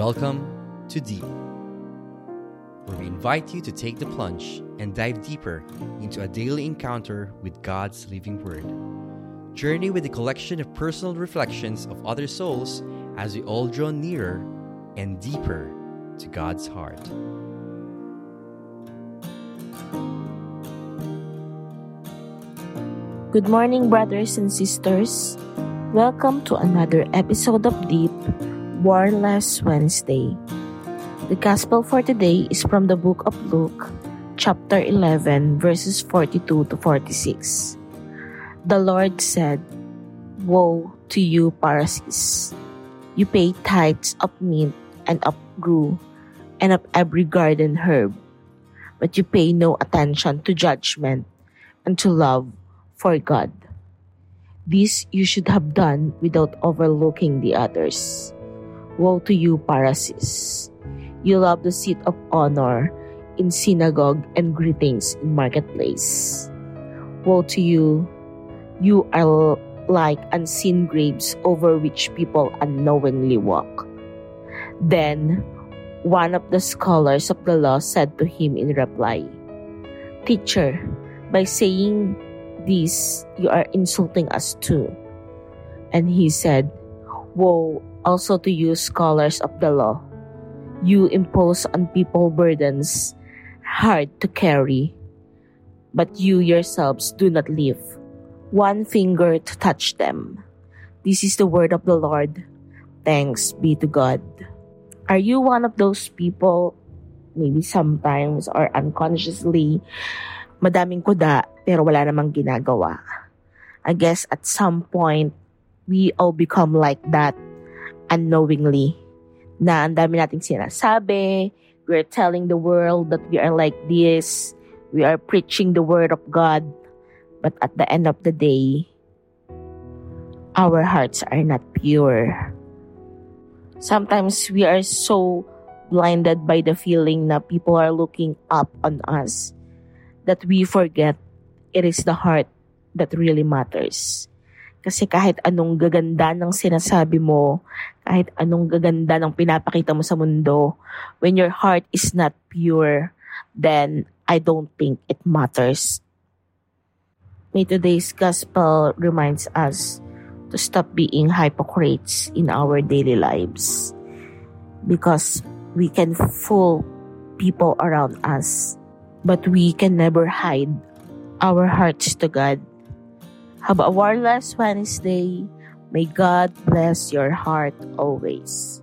Welcome to Deep, where we invite you to take the plunge and dive deeper into a daily encounter with God's living Word. Journey with a collection of personal reflections of other souls as we all draw nearer and deeper to God's heart. Good morning, brothers and sisters. Welcome to another episode of Deep Warless Wednesday. The Gospel for today is from the book of Luke, chapter 11, verses 42 to 46. The Lord said, Woe to you, Pharisees! You pay tithes of mint and of rue and of every garden herb, but you pay no attention to judgment and to love for God. This you should have done without overlooking the others. Woe to you, Pharisees! You love the seat of honor in synagogue and greetings in marketplace. Woe to you! You are like unseen graves over which people unknowingly walk. Then one of the scholars of the law said to him in reply, Teacher, by saying this, you are insulting us too. And he said, Woe also to you, scholars of the law. You impose on people burdens hard to carry, but you yourselves do not lift one finger to touch them. This is the word of the Lord. Thanks be to God. Are you one of those people, maybe sometimes or unconsciously, madaming kuda pero wala namang ginagawa? I guess at some point, we all become like that unknowingly na ang dami nating sinasabi, we're telling the world that we are like this, we are preaching the word of God, but at the end of the day, our hearts are not pure. Sometimes we are so blinded by the feeling that people are looking up on us that we forget it is the heart that really matters. Kasi kahit anong gaganda ng sinasabi mo, kahit anong gaganda ng pinapakita mo sa mundo, when your heart is not pure, then I don't think it matters. May today's gospel reminds us to stop being hypocrites in our daily lives because we can fool people around us, but we can never hide our hearts to God have a warless Wednesday. May God bless your heart always.